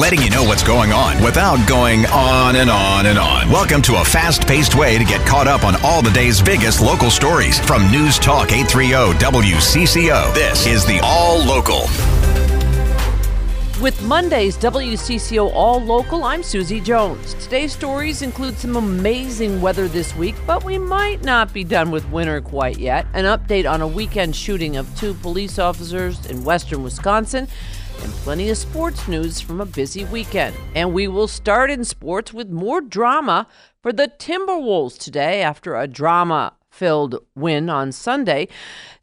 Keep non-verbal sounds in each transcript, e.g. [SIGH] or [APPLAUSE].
letting you know what's going on without going on and on and on. Welcome to a fast paced way to get caught up on all the day's biggest local stories from News Talk 830 WCCO. This is the All Local. With Monday's WCCO All Local, I'm Susie Jones. Today's stories include some amazing weather this week, but we might not be done with winter quite yet. An update on a weekend shooting of two police officers in western Wisconsin, and plenty of sports news from a busy weekend. And we will start in sports with more drama for the Timberwolves today after a drama filled win on Sunday.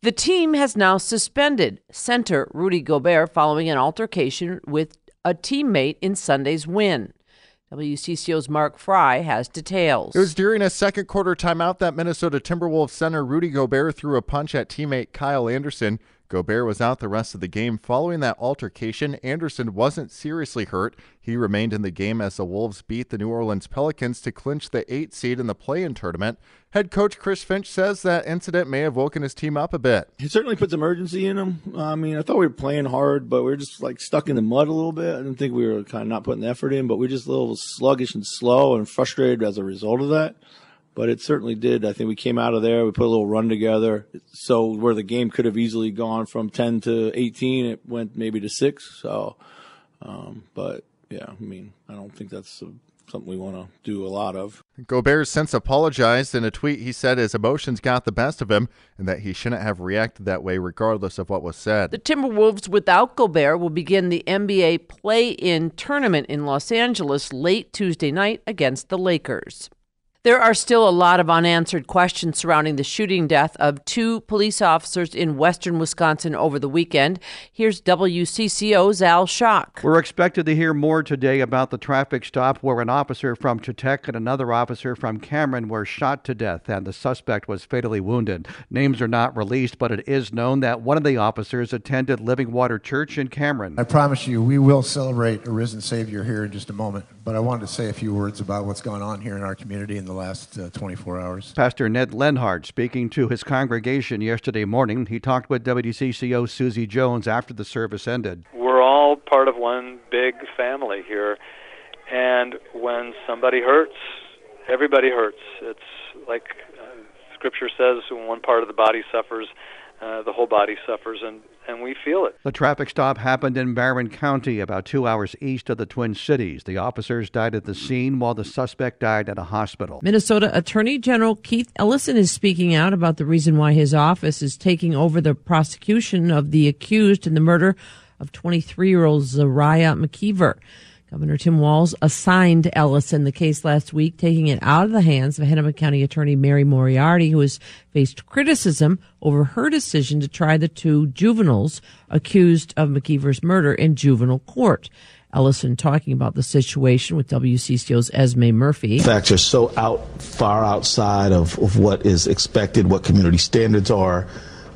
The team has now suspended center Rudy Gobert following an altercation with a teammate in Sunday's win. WCCO's Mark Fry has details. It was during a second quarter timeout that Minnesota Timberwolves center Rudy Gobert threw a punch at teammate Kyle Anderson. Gobert was out the rest of the game. Following that altercation, Anderson wasn't seriously hurt. He remained in the game as the Wolves beat the New Orleans Pelicans to clinch the eight seed in the play in tournament. Head coach Chris Finch says that incident may have woken his team up a bit. He certainly puts emergency in them. I mean, I thought we were playing hard, but we are just like stuck in the mud a little bit. I didn't think we were kind of not putting the effort in, but we are just a little sluggish and slow and frustrated as a result of that but it certainly did. I think we came out of there. We put a little run together. So where the game could have easily gone from 10 to 18, it went maybe to six. So, um, but yeah, I mean, I don't think that's a, something we want to do a lot of. Gobert since apologized in a tweet. He said his emotions got the best of him and that he shouldn't have reacted that way, regardless of what was said. The Timberwolves without Gobert will begin the NBA play in tournament in Los Angeles late Tuesday night against the Lakers. There are still a lot of unanswered questions surrounding the shooting death of two police officers in western Wisconsin over the weekend. Here's WCCO's Al Shock. We're expected to hear more today about the traffic stop where an officer from Chetek and another officer from Cameron were shot to death and the suspect was fatally wounded. Names are not released, but it is known that one of the officers attended Living Water Church in Cameron. I promise you, we will celebrate a risen Savior here in just a moment, but I wanted to say a few words about what's going on here in our community in the last uh, 24 hours. Pastor Ned Lenhart speaking to his congregation yesterday morning. He talked with WCCO Susie Jones after the service ended. We're all part of one big family here, and when somebody hurts, everybody hurts. It's like uh, Scripture says, when one part of the body suffers, uh, the whole body suffers, and and we feel it. The traffic stop happened in Barron County, about two hours east of the Twin Cities. The officers died at the scene while the suspect died at a hospital. Minnesota Attorney General Keith Ellison is speaking out about the reason why his office is taking over the prosecution of the accused in the murder of 23 year old Zaria McKeever. Governor Tim Walz assigned Ellison the case last week, taking it out of the hands of Hennepin County Attorney Mary Moriarty, who has faced criticism over her decision to try the two juveniles accused of McKeever's murder in juvenile court. Ellison talking about the situation with WCCO's Esme Murphy. Facts are so out, far outside of, of what is expected, what community standards are.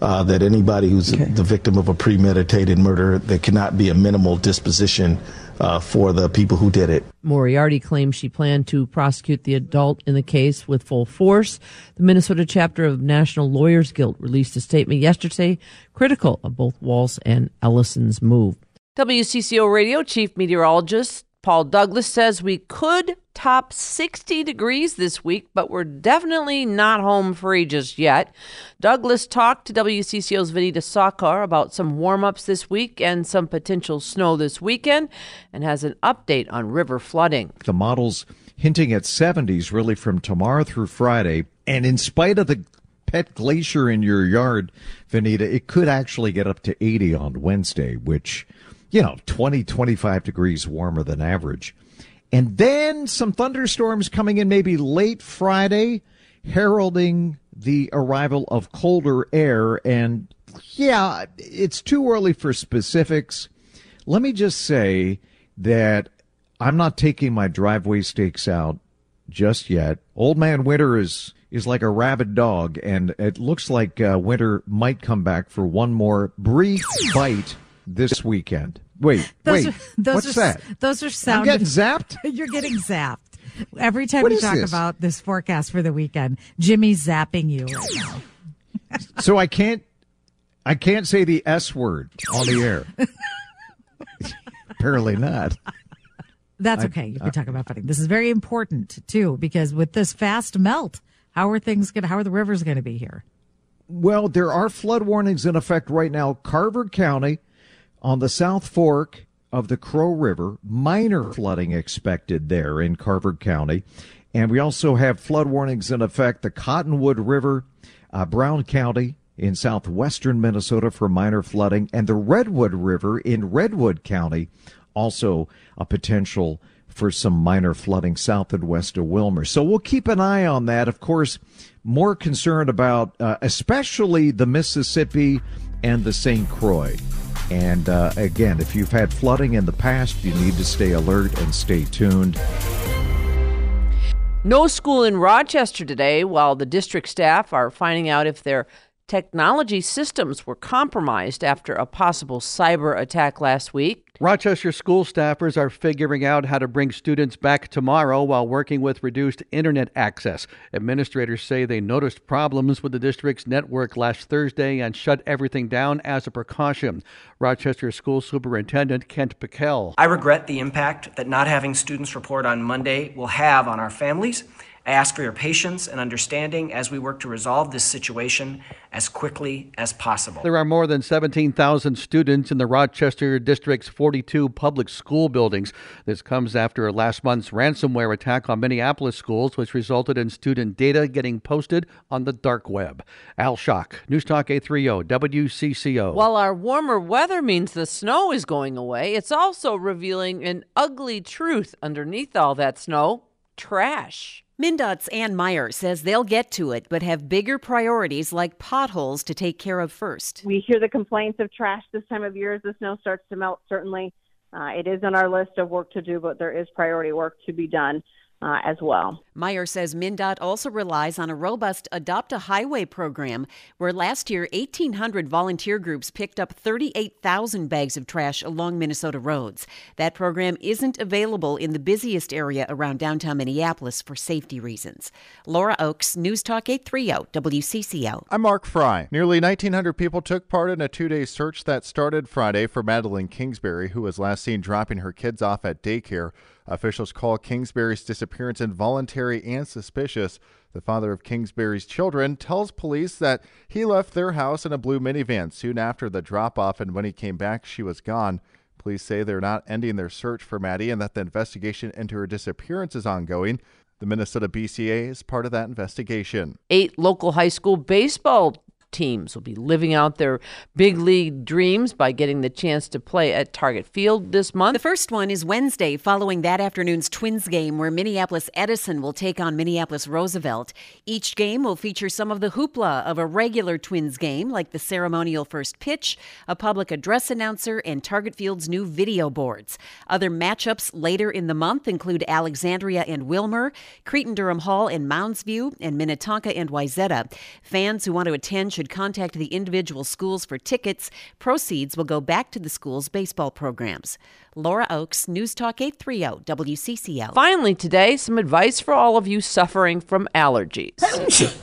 Uh, that anybody who's okay. the victim of a premeditated murder, there cannot be a minimal disposition uh, for the people who did it. Moriarty claims she planned to prosecute the adult in the case with full force. The Minnesota chapter of National Lawyers Guild released a statement yesterday critical of both Walz and Ellison's move. WCCO Radio Chief Meteorologist Paul Douglas says we could top 60 degrees this week, but we're definitely not home free just yet. Douglas talked to WCCO's Vineeta Sawkar about some warm ups this week and some potential snow this weekend and has an update on river flooding. The model's hinting at 70s really from tomorrow through Friday. And in spite of the pet glacier in your yard, Vineeta, it could actually get up to 80 on Wednesday, which you know, 20, 25 degrees warmer than average. And then some thunderstorms coming in maybe late Friday, heralding the arrival of colder air. And yeah, it's too early for specifics. Let me just say that I'm not taking my driveway stakes out just yet. Old man winter is is like a rabid dog, and it looks like uh, winter might come back for one more brief bite this weekend. Wait, [LAUGHS] those wait. Are, those what's are, that? Those are sound. I'm getting zapped. [LAUGHS] You're getting zapped. Every time what we talk this? about this forecast for the weekend, Jimmy's zapping you [LAUGHS] so I can't, I can't say the S word on the air. Apparently not. That's okay. You can uh, talk about flooding. This is very important too, because with this fast melt, how are things going? to How are the rivers going to be here? Well, there are flood warnings in effect right now. Carver County on the South Fork of the Crow River, minor flooding expected there in Carver County. And we also have flood warnings in effect the Cottonwood River, uh, Brown County in southwestern Minnesota for minor flooding, and the Redwood River in Redwood County, also a potential for some minor flooding south and west of Willmar. So we'll keep an eye on that. Of course, more concerned about uh, especially the Mississippi and the St. Croix. And uh, again, if you've had flooding in the past, you need to stay alert and stay tuned. No school in Rochester today while the district staff are finding out if their technology systems were compromised after a possible cyber attack last week. Rochester school staffers are figuring out how to bring students back tomorrow while working with reduced internet access. Administrators say they noticed problems with the district's network last Thursday and shut everything down as a precaution. Rochester School Superintendent Kent Pekel. I regret the impact that not having students report on Monday will have on our families I ask for your patience and understanding as we work to resolve this situation as quickly as possible. There are more than 17,000 students in the Rochester District's 42 public school buildings. This comes after last month's ransomware attack on Minneapolis schools, which resulted in student data getting posted on the dark web. Al Shock, News Talk 830 WCCO. While our warmer weather means the snow is going away, it's also revealing an ugly truth underneath all that snow trash. MnDOT's Ann Meyer says they'll get to it, but have bigger priorities like potholes to take care of first. We hear the complaints of trash this time of year as the snow starts to melt, certainly. Uh, it is on our list of work to do, but there is priority work to be done uh, as well. Meyer says MnDOT also relies on a robust Adopt a Highway program, where last year 1,800 volunteer groups picked up 38,000 bags of trash along Minnesota roads. That program isn't available in the busiest area around downtown Minneapolis for safety reasons. Laura Oakes, News Talk 830 WCCO. I'm Mark Fry. Nearly 1,900 people took part in a two day search that started Friday for Madeline Kingsbury, who was last seen dropping her kids off at daycare. Officials call Kingsbury's disappearance involuntary and suspicious. The father of Kingsbury's children tells police that he left their house in a blue minivan soon after the drop off, and when he came back, she was gone. Police say they're not ending their search for Maddie and that the investigation into her disappearance is ongoing. The Minnesota BCA is part of that investigation. Eight local high school baseball teams will be living out their big league dreams by getting the chance to play at Target Field this month. The first one is Wednesday, following that afternoon's Twins game, where Minneapolis Edison will take on Minneapolis Roosevelt. Each game will feature some of the hoopla of a regular Twins game, like the ceremonial first pitch, a public address announcer, and Target Field's new video boards. Other matchups later in the month include Alexandria and Willmar, Cretin Derham Hall and Mounds View, and Minnetonka and Wayzata. Fans who want to attend should should contact the individual schools for tickets. Proceeds will go back to the school's baseball programs. Laura Oakes, News Talk 830 WCCO. Finally, today, some advice for all of you suffering from allergies.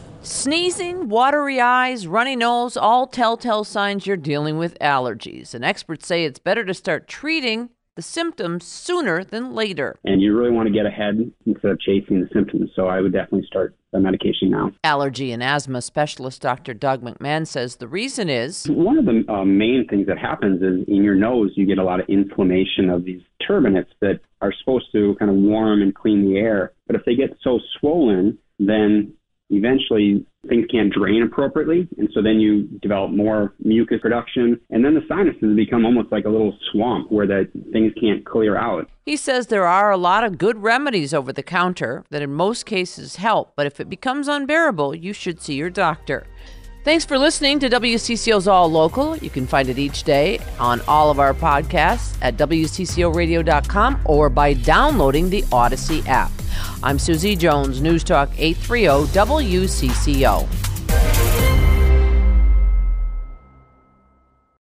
[LAUGHS] Sneezing, watery eyes, runny nose, all telltale signs you're dealing with allergies. And experts say it's better to start treating the symptoms sooner than later. And you really want to get ahead instead of chasing the symptoms. So I would definitely start the medication now. Allergy and asthma specialist Dr. Doug McMahon says the reason is one of the uh, main things that happens is in your nose you get a lot of inflammation of these turbinates that are supposed to kind of warm and clean the air. But if they get so swollen, then eventually things can't drain appropriately. And so then you develop more mucus production. And then the sinuses become almost like a little swamp where the things can't clear out. He says there are a lot of good remedies over the counter that in most cases help, but if it becomes unbearable, you should see your doctor. Thanks for listening to WCCO's All Local. You can find it each day on all of our podcasts at WCCORadio.com or by downloading the Odyssey app. I'm Susie Jones, News Talk 830 WCCO.